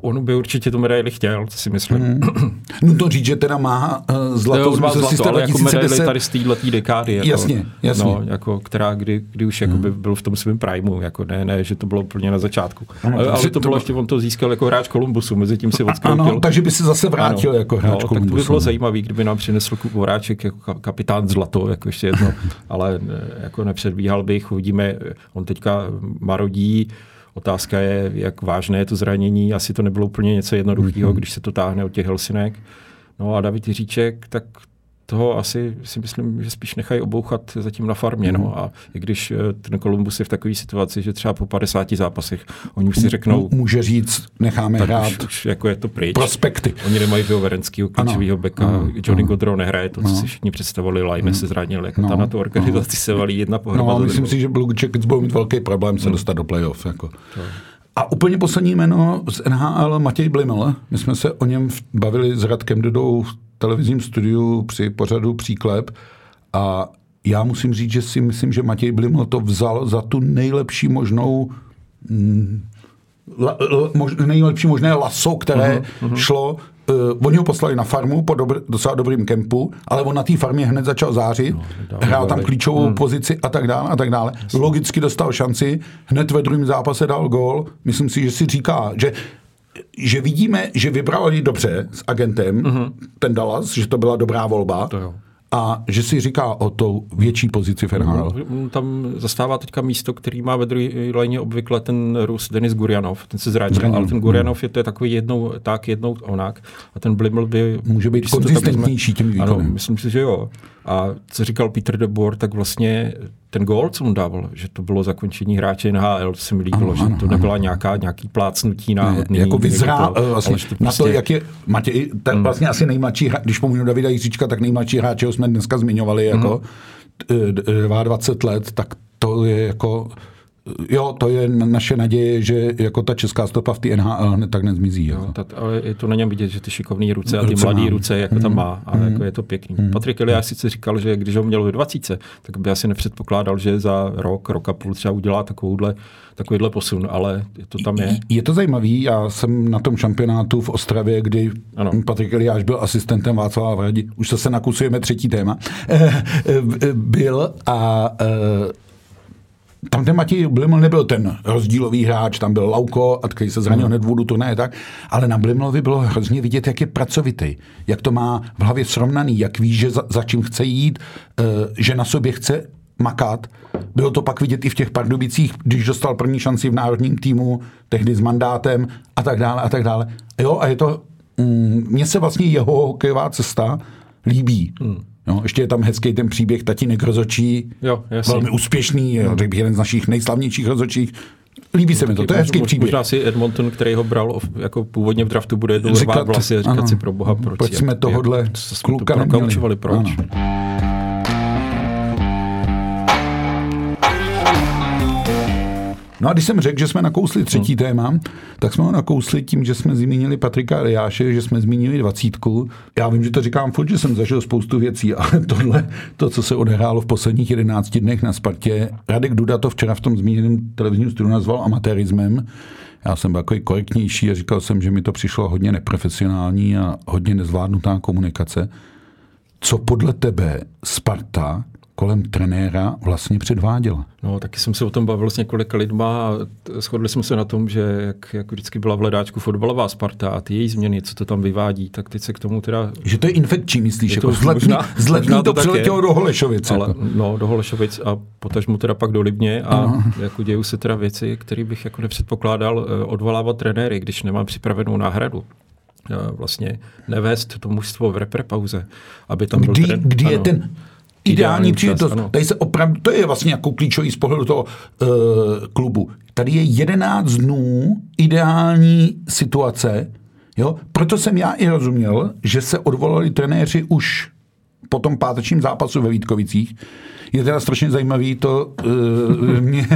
on by určitě tu medaili chtěl, to si myslím. Hmm. No to říct, že teda má uh, zlato, má zlato ale jako medaili tady z této dekády. Jako, jasně, jasně. No, jako, která kdy, kdy už hmm. by byl v tom svém primu, jako ne, ne, že to bylo úplně na začátku. Ano, ale, ale to bylo ještě, on to získal jako hráč Kolumbusu, mezi tím si odskoupil. Ano, takže by se zase vrátil ano, jako hráč no, Kolumbusu. Tak to by bylo zajímavé, kdyby nám přinesl Voráček jako kapitán zlato, jako ještě jedno, ale jako nepředbíhal bych, uvidíme, on teďka marodí, Otázka je, jak vážné je to zranění. Asi to nebylo úplně něco jednoduchého, mm-hmm. když se to táhne od těch Helsinek. No a David Jiříček, tak toho asi si myslím, že spíš nechají obouchat zatím na farmě. No. A i když eh, ten Kolumbus je v takové situaci, že třeba po 50 zápasech oni už si řeknou... Může říct, necháme hrát. Už, už jako je to pryč. Prospekty. Oni nemají klíčového klíčového beka. Ano, Johnny ano. Godrow nehraje to, co si všichni představovali. Line se zranil. Jako no, ta na tu organizaci no. se valí jedna pohromada. No, myslím si, že Blue Jackets budou mít velký problém se hmm. dostat do playoff. Jako. A úplně poslední jméno z NHL Matěj Blimel. My jsme se o něm bavili s Radkem Dodou televizním studiu při pořadu Příklep a já musím říct, že si myslím, že Matěj Bliml to vzal za tu nejlepší možnou mm, la, la, mož, nejlepší možné laso, které uh-huh, uh-huh. šlo Uh, oni ho poslali na farmu po dobr, docela dobrým kempu, ale on na té farmě hned začal zářit, no, hrál tam klíčovou hmm. pozici a tak dále a tak dále. Jasně. Logicky dostal šanci, hned ve druhém zápase dal gol. Myslím si, že si říká, že že vidíme, že vybrali dobře s agentem mm-hmm. ten Dallas, že to byla dobrá volba. To jo. A že si říká o tou větší pozici v NHL. No, tam zastává teďka místo, který má ve druhé léně obvykle ten Rus Denis Gurianov. Ten se zranil, ale ten Gurianov je to je takový jednou tak, jednou onak. A ten Bliml by... Může být konzistentnější tím výkonem. Ano, myslím si, že jo. A co říkal Peter de Boer, tak vlastně ten gól, co mu dával, že to bylo zakončení hráče NHL, se mi líbilo, ano, že ano, to nebyla ano. nějaká, nějaký plácnutí náhodný. Ne, jako vyzrá to, vlastně, to prostě... na to, jak je Matěj, ten hmm. vlastně asi nejmladší, když pomůžu Davida Jiříčka, tak nejmladší hráč, jsme dneska zmiňovali, jako hmm. 22 let, tak to je jako jo, to je naše naděje, že jako ta česká stopa v té NHL hned tak nezmizí. Jo, jako. tak, ale je to na něm vidět, že ty šikovné ruce a ty mladé ruce, jako mm. tam má, a mm. jako je to pěkný. Mm. Patrik Eliáš sice říkal, že když ho měl ve 20, tak by asi nepředpokládal, že za rok, rok a půl třeba udělá takovouhle, takovýhle posun, ale to tam je. Je to zajímavý, já jsem na tom šampionátu v Ostravě, kdy ano. Patrik Eliáš byl asistentem Václava Vradi, už se nakusujeme třetí téma, byl a tam ten Matěj Bliml nebyl ten rozdílový hráč, tam byl Lauko, a který se zranil hned vůdu turné, tak, ale na Blimlovi bylo hrozně vidět, jak je pracovitý, jak to má v hlavě srovnaný, jak ví, že za, za čím chce jít, uh, že na sobě chce makat. Bylo to pak vidět i v těch Pardubicích, když dostal první šanci v národním týmu, tehdy s mandátem a tak dále a tak dále. Jo, a je to, mm, mně se vlastně jeho hokejová cesta líbí. Mm. No, ještě je tam hezký ten příběh tatínek rozočí, jo, velmi úspěšný, jo. řekl bych jeden z našich nejslavnějších rozočích. Líbí se mi to, to je hezký příběh. Možná si Edmonton, který ho bral jako původně v draftu, bude jednou rvát vlasy a říkat ano, si pro boha, proč. Proč jsme tohodle kluka neměli. Proč? Ano. No a když jsem řekl, že jsme nakousli třetí hmm. téma, tak jsme ho nakousli tím, že jsme zmínili Patrika Eliáše, že jsme zmínili dvacítku. Já vím, že to říkám furt, že jsem zažil spoustu věcí, ale tohle, to, co se odehrálo v posledních 11 dnech na Spartě, Radek Duda to včera v tom zmíněném televizním studiu nazval amatérismem. Já jsem byl takový korektnější a říkal jsem, že mi to přišlo hodně neprofesionální a hodně nezvládnutá komunikace. Co podle tebe Sparta kolem trenéra vlastně předváděla. No, taky jsem se o tom bavil s několika lidma a shodli jsme se na tom, že jak, jak vždycky byla v ledáčku fotbalová Sparta a ty její změny, co to tam vyvádí, tak teď se k tomu teda... Že to je infekční, myslíš? Jako z letní, z letní to, to přiletělo do Holešovic. Ale, jako. No, do Holešovic a potažmu teda pak do Libně a uh jako dějou se teda věci, které bych jako nepředpokládal eh, odvolávat trenéry, když nemám připravenou náhradu vlastně nevést to mužstvo v reprepauze, aby tam kdy, byl tren, kdy je ten ideální příležitost. Tady se opravdu, to je vlastně jako klíčový z pohledu toho uh, klubu. Tady je 11 dnů ideální situace, jo? proto jsem já i rozuměl, že se odvolali trenéři už po tom pátečním zápasu ve Vítkovicích. Je teda strašně zajímavý, to uh, mě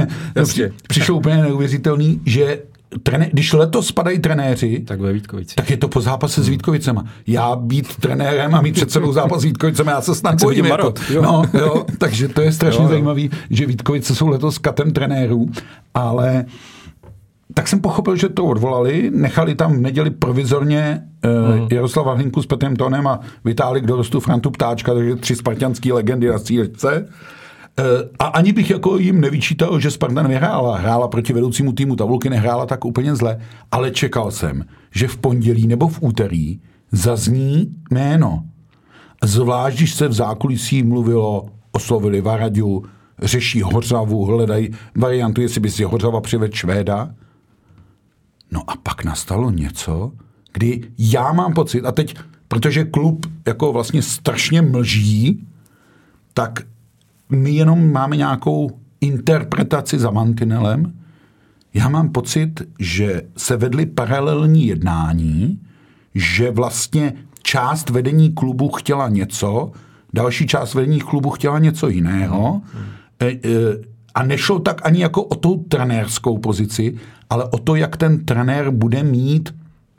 přišlo úplně neuvěřitelný, že trené, když letos spadají trenéři, tak, ve tak je to po zápase s Vítkovicema. Já být trenérem a mít před sebou zápas s Vítkovicema, já se snad bojím. Jako, jo. No, jo, takže to je strašně jo, jo. zajímavý, že Vítkovice jsou letos katem trenérů, ale tak jsem pochopil, že to odvolali, nechali tam v neděli provizorně uh, Jaroslava Hlinku s Petrem Tonem a vytáhli k dorostu Frantu Ptáčka, takže tři spartianský legendy na střílečce. Eh, a ani bych jako jim nevyčítal, že Sparta nevyhrála. Hrála proti vedoucímu týmu tabulky, nehrála tak úplně zle, ale čekal jsem, že v pondělí nebo v úterý zazní jméno. Zvlášť, když se v zákulisí mluvilo, oslovili Varadiu, řeší Hořavu, hledají variantu, jestli by si Hořava přived Švéda. No a pak nastalo něco, kdy já mám pocit, a teď, protože klub jako vlastně strašně mlží, tak my jenom máme nějakou interpretaci za mantinelem. Já mám pocit, že se vedly paralelní jednání, že vlastně část vedení klubu chtěla něco, další část vedení klubu chtěla něco jiného. E, e, a nešlo tak ani jako o tu trenérskou pozici, ale o to, jak ten trenér bude mít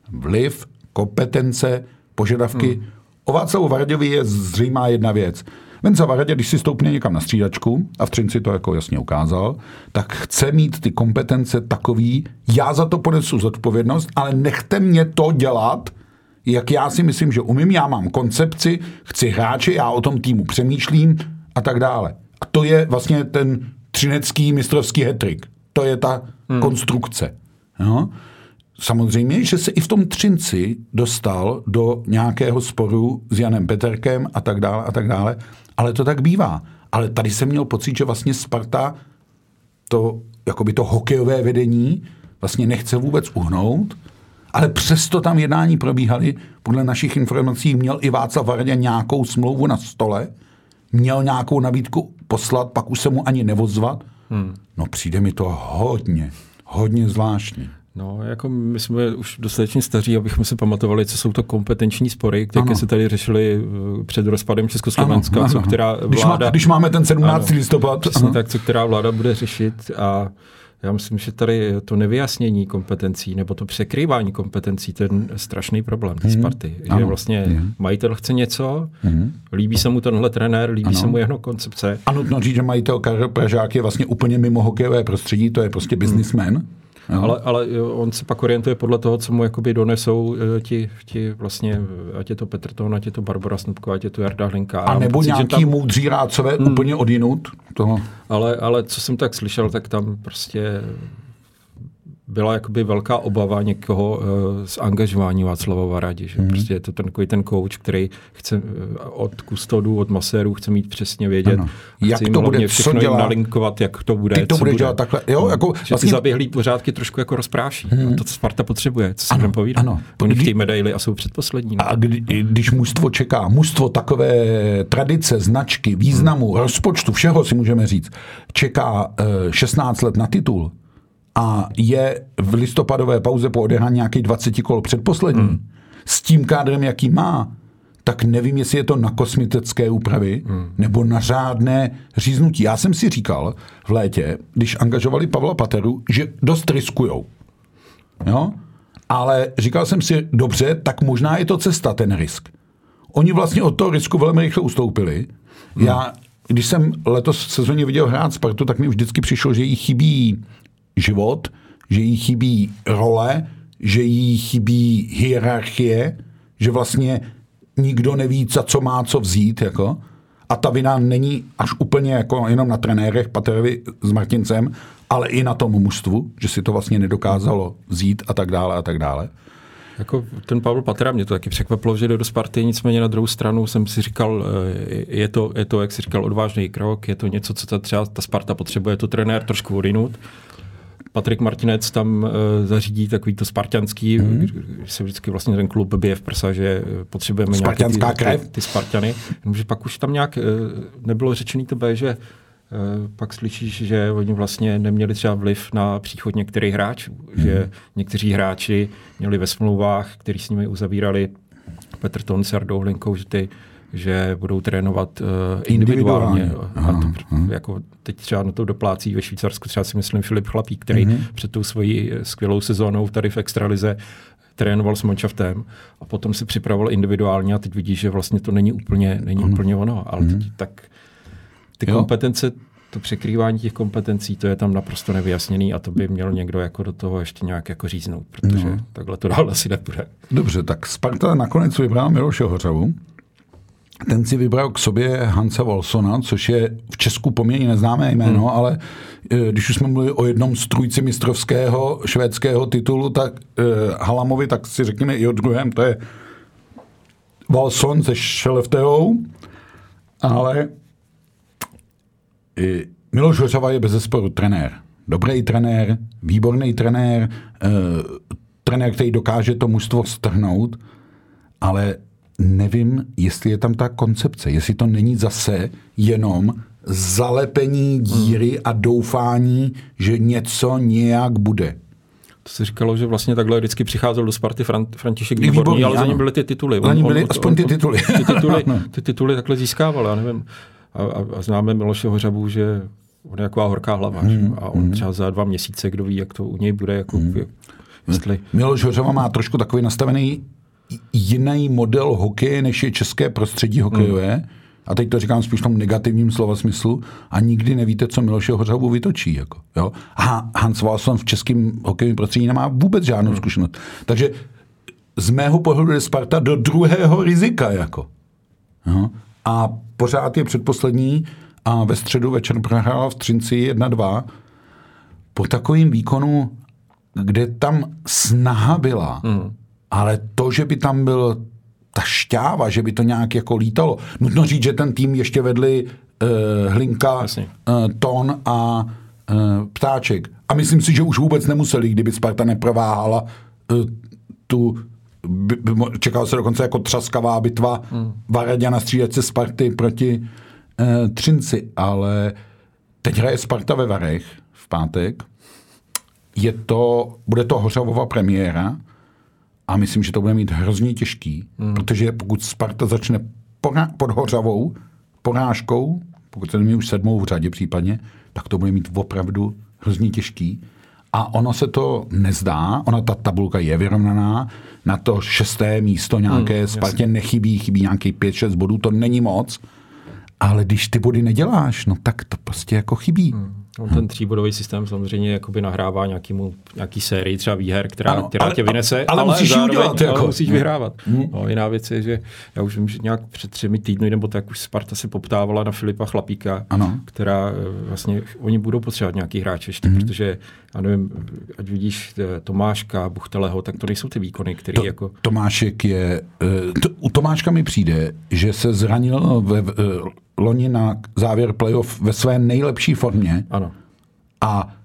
vliv, kompetence, požadavky. Hmm. O Václavu Varděvi je zřejmá jedna věc. Menza Varadě, když si stoupne někam na střídačku, a v Třinci to jako jasně ukázal, tak chce mít ty kompetence takový, já za to ponesu zodpovědnost, ale nechte mě to dělat, jak já si myslím, že umím, já mám koncepci, chci hráče, já o tom týmu přemýšlím a tak dále. A to je vlastně ten třinecký mistrovský hetrik. To je ta hmm. konstrukce. Jo? Samozřejmě, že se i v tom Třinci dostal do nějakého sporu s Janem Peterkem a tak dále a tak dále ale to tak bývá. Ale tady jsem měl pocit, že vlastně Sparta to, jakoby to hokejové vedení vlastně nechce vůbec uhnout, ale přesto tam jednání probíhaly. Podle našich informací měl i Václav Vardě nějakou smlouvu na stole, měl nějakou nabídku poslat, pak už se mu ani nevozvat. Hmm. No přijde mi to hodně, hodně zvláštní. No, jako my jsme už dostatečně staří, abychom si pamatovali, co jsou to kompetenční spory, které se tady řešily eh, před rozpadem Československa, ano, ano. co která vláda... Když, má, když máme ten 17. Ano, listopad. Přesně tak, co která vláda bude řešit a já myslím, že tady to nevyjasnění kompetencí nebo to překrývání kompetencí, je strašný problém té mm. Sparty. Že ano. vlastně mm. majitel chce něco, mm. líbí se mu tenhle trenér, líbí ano. se mu jeho koncepce. A nutno říct, že majitel Karel Pražák je vlastně úplně mimo hokejové prostředí, to je prostě businessman. Mm. Ale, ale on se pak orientuje podle toho, co mu jakoby donesou eh, ti, ti vlastně, ať je to Petr Ton, ať je to Barbara Snubková, ať je to Jarda Hlinka. A nebo pocit, nějaký tam... moudří rádcové hmm. úplně odinut toho. Ale, ale co jsem tak slyšel, tak tam prostě byla jakoby velká obava někoho uh, z angažování Václava Varadi, že mm. prostě je to ten, ten coach, který chce uh, od kustodů, od masérů chce mít přesně vědět, ano. jak to bude, všechno co dělá, nalinkovat, jak to bude, ty to bude dělat takhle, jo, no, jako že vlastně... ty zaběhlý pořádky trošku jako rozpráší. Mm. To, co Sparta potřebuje, co si budeme povídat. Ano. Oni chtějí medaily a jsou předposlední. A kdy, když mužstvo čeká, mužstvo takové tradice, značky, významu, mm. rozpočtu, všeho si můžeme říct, čeká uh, eh, 16 let na titul, a je v listopadové pauze po odehrání nějakých 20 kol předposlední, mm. s tím kádrem, jaký má, tak nevím, jestli je to na kosmetické úpravy mm. nebo na řádné říznutí. Já jsem si říkal v létě, když angažovali Pavla Pateru, že dost riskujou. Jo? Ale říkal jsem si, dobře, tak možná je to cesta, ten risk. Oni vlastně od toho risku velmi rychle ustoupili. Hmm. Já, když jsem letos sezóně viděl hrát Spartu, tak mi vždycky přišlo, že jí chybí život, že jí chybí role, že jí chybí hierarchie, že vlastně nikdo neví, za co má co vzít. Jako. a ta vina není až úplně jako jenom na trenérech Paterovi s Martincem, ale i na tom mužstvu, že si to vlastně nedokázalo vzít a tak dále a tak dále. Jako ten Pavel Patera mě to taky překvapilo, že jde do Sparty, nicméně na druhou stranu jsem si říkal, eh, je to, je to jak si říkal, odvážný krok, je to něco, co ta, třeba ta Sparta potřebuje, to trenér trošku odinut. Patrik Martinec tam uh, zařídí takový to spartianský, mm. když se vždycky vlastně ten klub bije v prsa, že potřebujeme nějaké ty, ty, ty Spartany. Jenomže pak už tam nějak uh, nebylo řečený to B, že Eh, pak slyšíš, že oni vlastně neměli třeba vliv na příchod některých hráčů, mm. že někteří hráči měli ve smlouvách, který s nimi uzavírali Petr Ton s Jardou Hlinkou, že, ty, že budou trénovat uh, individuálně. individuálně. Aha, a to, aha. jako teď třeba na to doplácí ve Švýcarsku, třeba si myslím Filip Chlapík, který mm. před tou svojí skvělou sezónou tady v Extralize trénoval s manšaftem a potom si připravoval individuálně a teď vidíš, že vlastně to není úplně, není mm. úplně ono. Ale teď, tak ty jo. kompetence, to překrývání těch kompetencí, to je tam naprosto nevyjasněný a to by měl někdo jako do toho ještě nějak jako říznout, protože no. takhle to dál asi nepůjde. Dobře, tak Sparta nakonec vybrala Miloše Hořavu. Ten si vybral k sobě Hansa Wolsona, což je v Česku poměrně neznámé jméno, hmm. ale e, když už jsme mluvili o jednom strůjci mistrovského švédského titulu, tak eh, Halamovi, tak si řekněme i o druhém, to je Walson se Šelefteou, ale Miloš Hořava je bez zesporu trenér. Dobrý trenér, výborný trenér, e, trenér, který dokáže to mužstvo strhnout, ale nevím, jestli je tam ta koncepce, jestli to není zase jenom zalepení díry a doufání, že něco nějak bude. To se říkalo, že vlastně takhle vždycky přicházel do Sparty Fran- František Výborný, Výborný ale ano. za ním byly ty tituly. Za byly on, aspoň ty tituly. Ty tituly, ty tituly takhle získával, já nevím a, a, a známe Miloše Hořabu, že on je taková horká hlava. Hmm. A on hmm. třeba za dva měsíce, kdo ví, jak to u něj bude. Jako, hmm. jestli... Miloš Hořava má trošku takový nastavený jiný model hokeje, než je české prostředí hokejové. Hmm. A teď to říkám spíš v tom negativním slova smyslu. A nikdy nevíte, co Miloše Hořavu vytočí. Jako, jo? A Hans Walson v českém hokejovém prostředí nemá vůbec žádnou hmm. zkušenost. Takže z mého pohledu je Sparta do druhého rizika. Jako. Jo? A pořád je předposlední a ve středu večer prohrála v Třinci 1-2. Po takovém výkonu, kde tam snaha byla, mm. Ale to, že by tam byl ta šťáva, že by to nějak jako lítalo. Nutno říct, že ten tým ještě vedli uh, Hlinka, uh, Ton a uh, Ptáček. A myslím si, že už vůbec nemuseli, kdyby Sparta neprováhala uh, tu by, by, čekal se dokonce jako třaskavá bitva hmm. Varadě na střídačce Sparty proti eh, Třinci, ale teď hraje Sparta ve Varech v pátek. Je to, bude to Hořavova premiéra a myslím, že to bude mít hrozně těžký, hmm. protože pokud Sparta začne pod Hořavou porážkou, pokud se nemí už sedmou v řadě případně, tak to bude mít opravdu hrozně těžký. A ono se to nezdá, ona ta tabulka je vyrovnaná, na to šesté místo nějaké hmm, Spartě jasný. nechybí, chybí nějaký 5-6 bodů, to není moc, ale když ty body neděláš, no tak to prostě jako chybí. Hmm. On ten tříbodový systém samozřejmě jakoby nahrává nějakýmu, nějaký sérii třeba výher, která, ano, která ale, tě vynese, ale, ale musíš zároveň, udělat, jako. ale musíš vyhrávat. Hmm. No, jiná věc je, že já už vím, že nějak před třemi týdny, nebo tak už Sparta se poptávala na Filipa Chlapíka, ano. která eh, vlastně, oni budou potřebovat nějaký hráče ještě, hmm. protože, já nevím, ať vidíš eh, Tomáška, Buchteleho, tak to nejsou ty výkony, které to, jako... Tomášek je, uh, to, u Tomáška mi přijde, že se zranil ve, loni na závěr playoff ve své nejlepší formě. Ano. A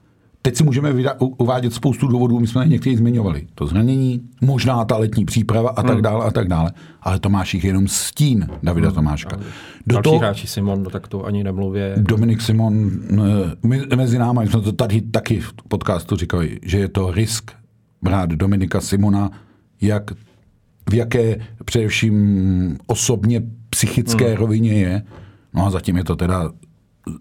teď si můžeme uvádět spoustu důvodů, my jsme někteří zmiňovali. To zranění, možná ta letní příprava a tak hmm. dále a tak dále. Ale Tomáš jich jenom stín Davida hmm. Tomáška. Do Další toho, hráči Simon, no tak to ani nemluví. Dominik Simon, my, mezi námi jsme to tady taky v podcastu říkali, že je to risk brát Dominika Simona, jak v jaké především osobně psychické hmm. rovině je. No a zatím je to teda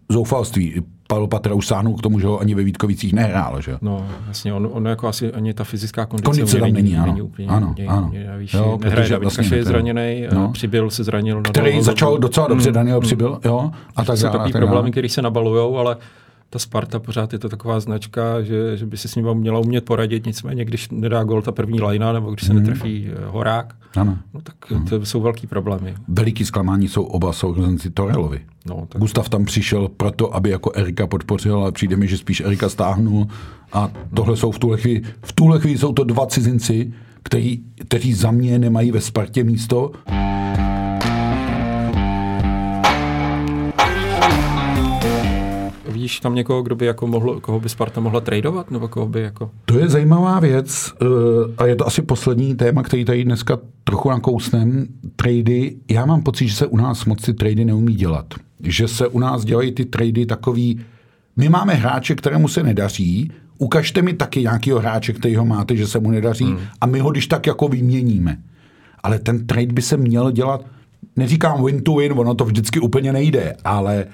zoufalství. Pavel Patra už sáhnul k tomu, že ho ani ve Vítkovicích nehrál. Že? No, jasně, on, on jako asi ani ta fyzická kondice, kondice tam není, ano. není úplně, ano, mě, ano. Mě, víš, jo, nehraje David vlastně je zraněný, no. přibyl se zranil. Který začal docela dobře, mm, Daniel mm. přibyl, jo, a tak dále. Takový problémy, které se nabalujou, ale ta Sparta pořád je to taková značka, že, že by si s ním měla umět poradit, nicméně když nedá gol ta první lajna, nebo když se mm. netrefí eh, horák, ano. No, tak ano. to jsou velký problémy. Veliký zklamání jsou oba sourozenci Torelovi. No, tak... Gustav tam přišel proto, aby jako Erika podpořil, ale přijde mi, že spíš Erika stáhnul a tohle jsou v tuhle chvíli, v tuhle chvíli jsou to dva cizinci, který, kteří za mě nemají ve Spartě místo. Vidíš tam někoho, kdo by jako mohl, koho by Sparta mohla tradovat? Nebo koho by jako... To je zajímavá věc eh, a je to asi poslední téma, který tady dneska trochu nakousnem. Trady, já mám pocit, že se u nás moc ty trady neumí dělat. Že se u nás dělají ty trady takový, my máme hráče, kterému se nedaří, ukažte mi taky nějakého hráče, který ho máte, že se mu nedaří hmm. a my ho když tak jako vyměníme. Ale ten trade by se měl dělat, neříkám win to win, ono to vždycky úplně nejde, ale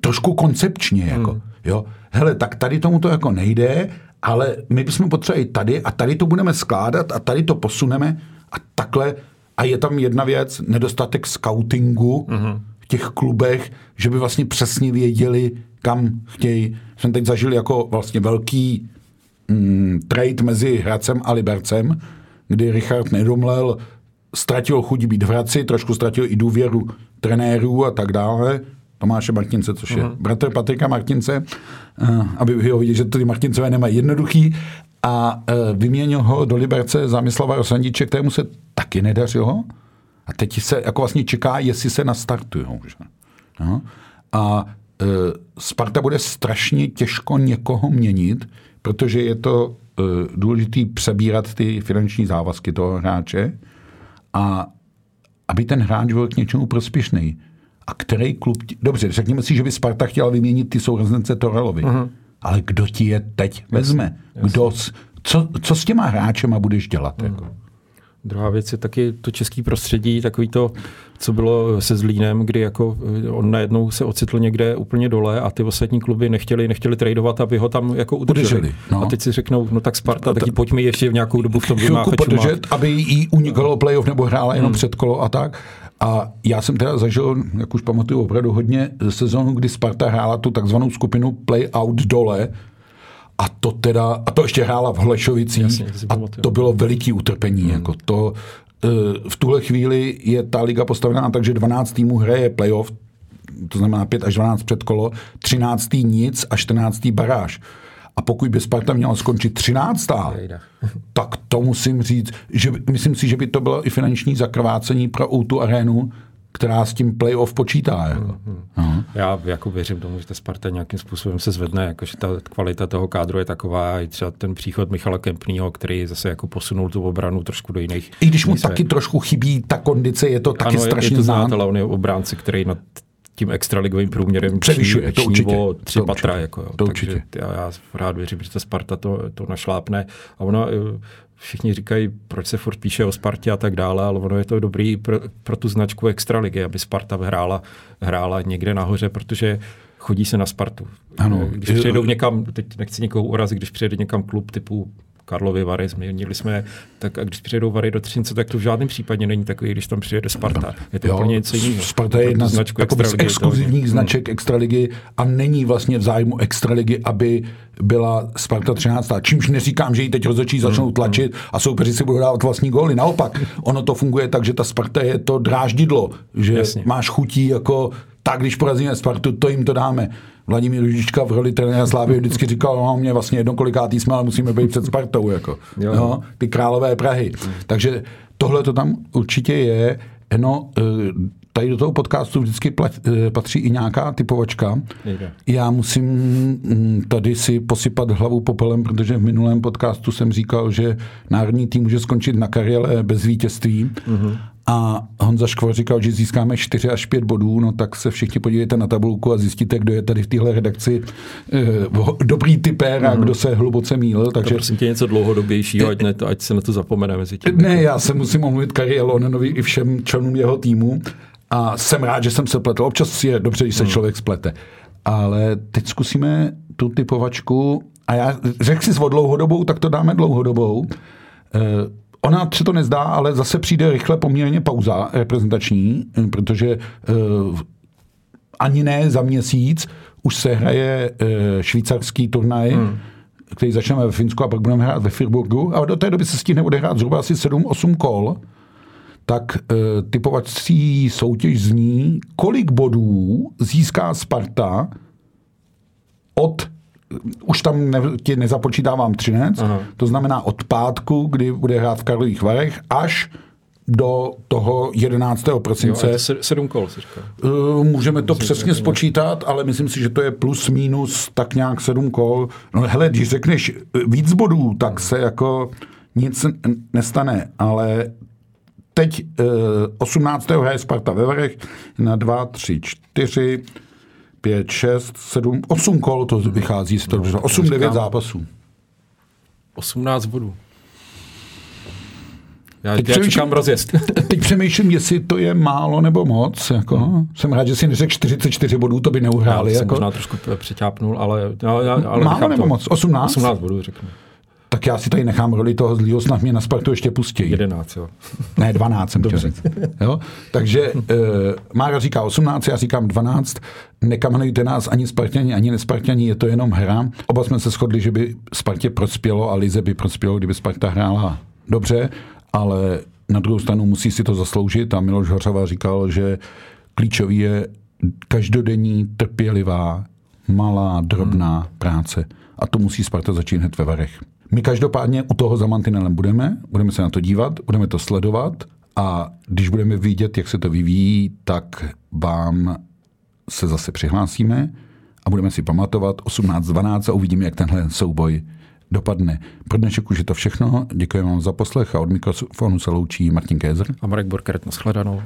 trošku koncepčně. Jako, hmm. jo. Hele, tak tady tomu to jako nejde, ale my bychom potřebovali tady a tady to budeme skládat a tady to posuneme a takhle. A je tam jedna věc, nedostatek scoutingu hmm. v těch klubech, že by vlastně přesně věděli, kam chtějí. Jsem teď zažil jako vlastně velký mm, trade mezi Hradcem a Libercem, kdy Richard Nedomlel ztratil chuť být v Hradci, trošku ztratil i důvěru trenérů a tak dále. Tomáše Martince, což je uh-huh. bratr Patrika Martince, uh, aby ho vidět, že ty Martincové nemají jednoduchý. A uh, vyměnil ho do Liberce Zámislava Rosandiče, kterému se taky nedařilo. A teď se jako vlastně čeká, jestli se nastartují. No. A uh, Sparta bude strašně těžko někoho měnit, protože je to uh, důležitý přebírat ty finanční závazky toho hráče a aby ten hráč byl k něčemu prospěšný. A který klub... Dobře, řekněme si, že by Sparta chtěla vyměnit ty sourozence Torelovi. Uh-huh. Ale kdo ti je teď vezme? Kdo, co, co s těma hráčema budeš dělat? Uh-huh. Jako? Druhá věc je taky to český prostředí, takový to, co bylo se Zlínem, kdy jako eh, on najednou se ocitl někde úplně dole a ty ostatní kluby nechtěli, nechtěli tradovat, aby ho tam jako udrželi. udrželi no. A teď si řeknou, no tak Sparta, no, taky pojďme ještě v nějakou dobu v tom vymáchat podržet, aby jí unikalo playoff nebo hrála jenom hmm. před kolo a tak. A já jsem teda zažil, jak už pamatuju, opravdu hodně sezónu, kdy Sparta hrála tu takzvanou skupinu play-out dole, a to teda, a to ještě hrála v Hlešovicích Jasně, a to bylo veliký utrpení. Hmm. Jako to, e, v tuhle chvíli je ta liga postavená tak, že 12 týmů hraje playoff, to znamená 5 až 12 předkolo, 13. nic a 14. baráž. A pokud by Sparta měla skončit 13. tak to musím říct, že myslím si, že by to bylo i finanční zakrvácení pro tu arénu, která s tím playoff počítá. Jako. Mm-hmm. Já jako věřím tomu, že ta Sparta nějakým způsobem se zvedne, jako, že ta kvalita toho kádru je taková, i třeba ten příchod Michala Kempního, který zase jako posunul tu obranu trošku do jiných. I když mu taky trošku chybí ta kondice, je to taky ano, strašně je to znát, ale on je obránce, který na tím extraligovým průměrem převyšuje to určitě. O tři to patra. Jako, jo. To Takže určitě. Já, já rád věřím, že ta Sparta to, to našlápne. A ona, eh, všichni říkají, proč se furt píše o Spartě a tak dále, ale ono je to dobrý pro, pro tu značku extraligy, aby Sparta hrála, hrála někde nahoře, protože chodí se na Spartu. Ano. Když přijedou někam, teď nechci někoho urazit, když přijede někam klub typu Karlovy Vary, změnili jsme, tak a když přijedou Vary do Třince, tak to v žádném případě není takový, když tam přijede Sparta. Je to jo, úplně něco jiného. Sparta je jedna z, z exkluzivních značek extraligy a není vlastně v zájmu extraligy, aby byla Sparta 13. Čímž neříkám, že ji teď rozhodčí začnou hmm, tlačit hmm. a soupeři si budou dávat vlastní góly. Naopak, ono to funguje tak, že ta Sparta je to dráždidlo, že Jasně. máš chutí jako tak, když porazíme Spartu, to jim to dáme. Vladimír Ružička v roli trenéra Slávy vždycky říkal, no mě vlastně jedno kolikátý jsme, ale musíme být před Spartou, jako. Jo. No, ty králové Prahy. Takže tohle to tam určitě je. No, eh, tady do toho podcastu vždycky eh, patří i nějaká typovačka. Já musím mm, tady si posypat hlavu popelem, protože v minulém podcastu jsem říkal, že národní tým může skončit na kariéle bez vítězství. Uh-huh. A Honza Škvor říkal, že získáme 4 až 5 bodů, no tak se všichni podívejte na tabulku a zjistíte, kdo je tady v téhle redakci eh, dobrý typér a mm-hmm. kdo se hluboce mýlil. Takže... To prosím tě něco dlouhodobějšího, ať, ne, ať se na to zapomene mezi tím. Ne, já se musím omluvit Kari Elonenovi i všem členům jeho týmu a jsem rád, že jsem se pletl. Občas je dobře, když se mm. člověk splete. Ale teď zkusíme tu typovačku a já řekl si s dlouhodobou, tak to dáme dlouhodobou. Eh, Ona se to nezdá, ale zase přijde rychle poměrně pauza reprezentační, protože uh, ani ne za měsíc už se hraje uh, švýcarský turnaj, hmm. který začneme ve Finsku a pak budeme hrát ve Firburgu. A do té doby se stihne odehrát zhruba asi 7-8 kol. Tak uh, typovací soutěž zní, kolik bodů získá Sparta od už tam ne, ti nezapočítávám třinec, Aha. to znamená od pátku, kdy bude hrát v Karlových Varech, až do toho 11. prosince. Jo, sedm kol, si říká. Uh, můžeme to myslím, přesně spočítat, ale myslím si, že to je plus minus tak nějak sedm kol. No hele, když řekneš eh, víc bodů, tak se jako nic nestane, ale teď uh, 18. hraje Sparta ve Varech na 2, 3, 4, 5, 6, 7, 8 kol to vychází z toho. 8, 9 zápasů. 18 bodů. Já, teď já čekám rozjezd. teď přemýšlím, jestli to je málo nebo moc. Jako. Hmm. Jsem rád, že si neřekl 44 bodů, to by neuhráli. Já jsem jako. možná trošku přeťápnul, ale... ale, ale málo nebo to. moc? 18? 18 bodů, řeknu tak já si tady nechám roli toho zlýho, snad mě na Spartu ještě pustí. 11, jo. Ne, 12 jsem chtěl říct. Jo? Takže uh, Mára říká 18, já říkám 12. Nekamenujte nás ani Spartěni, ani nespartěni, je to jenom hra. Oba jsme se shodli, že by Spartě prospělo a Lize by prospělo, kdyby Sparta hrála dobře, ale na druhou stranu musí si to zasloužit a Miloš Hořava říkal, že klíčový je každodenní, trpělivá, malá, drobná hmm. práce. A to musí Sparta začít hned ve Varech. My každopádně u toho za mantinelem budeme, budeme se na to dívat, budeme to sledovat a když budeme vidět, jak se to vyvíjí, tak vám se zase přihlásíme a budeme si pamatovat 18-12 a uvidíme, jak tenhle souboj dopadne. Pro dnešek už je to všechno. Děkujeme vám za poslech a od mikrofonu se loučí Martin Kézer. A Marek Borkert, nashledanou.